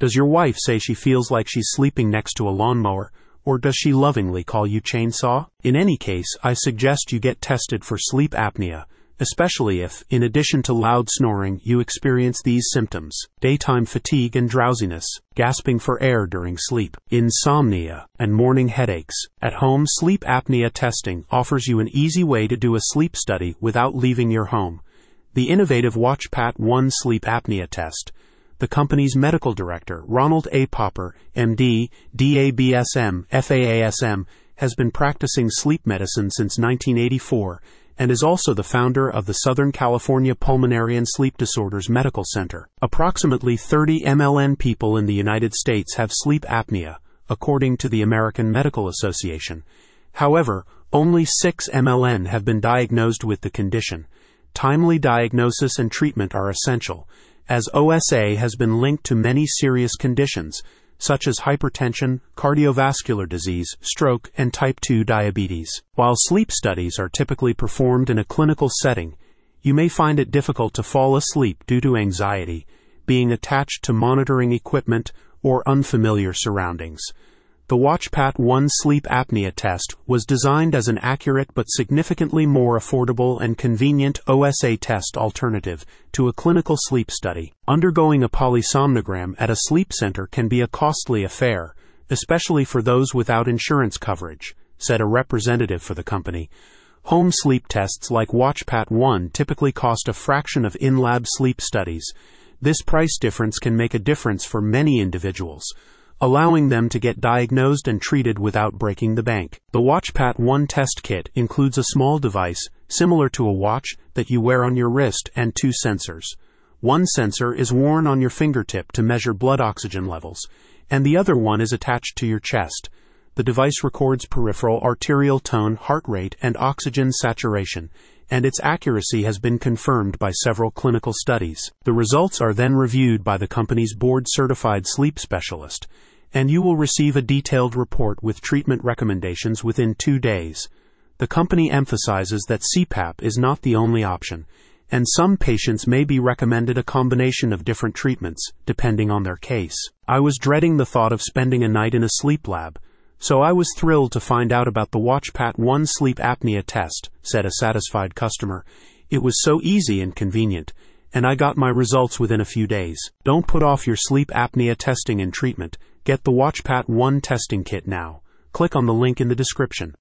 Does your wife say she feels like she's sleeping next to a lawnmower? Or does she lovingly call you chainsaw? In any case, I suggest you get tested for sleep apnea, especially if, in addition to loud snoring, you experience these symptoms daytime fatigue and drowsiness, gasping for air during sleep, insomnia, and morning headaches. At home, sleep apnea testing offers you an easy way to do a sleep study without leaving your home. The innovative WatchPat 1 sleep apnea test the company's medical director, Ronald A. Popper, MD, DABSM, FAASM, has been practicing sleep medicine since 1984 and is also the founder of the Southern California Pulmonary and Sleep Disorders Medical Center. Approximately 30 MLN people in the United States have sleep apnea, according to the American Medical Association. However, only 6 MLN have been diagnosed with the condition. Timely diagnosis and treatment are essential, as OSA has been linked to many serious conditions, such as hypertension, cardiovascular disease, stroke, and type 2 diabetes. While sleep studies are typically performed in a clinical setting, you may find it difficult to fall asleep due to anxiety, being attached to monitoring equipment, or unfamiliar surroundings. The WatchPat 1 sleep apnea test was designed as an accurate but significantly more affordable and convenient OSA test alternative to a clinical sleep study. Undergoing a polysomnogram at a sleep center can be a costly affair, especially for those without insurance coverage, said a representative for the company. Home sleep tests like WatchPat 1 typically cost a fraction of in lab sleep studies. This price difference can make a difference for many individuals allowing them to get diagnosed and treated without breaking the bank. The WatchPat 1 test kit includes a small device similar to a watch that you wear on your wrist and two sensors. One sensor is worn on your fingertip to measure blood oxygen levels, and the other one is attached to your chest. The device records peripheral arterial tone, heart rate, and oxygen saturation, and its accuracy has been confirmed by several clinical studies. The results are then reviewed by the company's board certified sleep specialist, and you will receive a detailed report with treatment recommendations within two days. The company emphasizes that CPAP is not the only option, and some patients may be recommended a combination of different treatments, depending on their case. I was dreading the thought of spending a night in a sleep lab, so I was thrilled to find out about the WatchPat 1 sleep apnea test, said a satisfied customer. It was so easy and convenient, and I got my results within a few days. Don't put off your sleep apnea testing and treatment. Get the WatchPat 1 testing kit now. Click on the link in the description.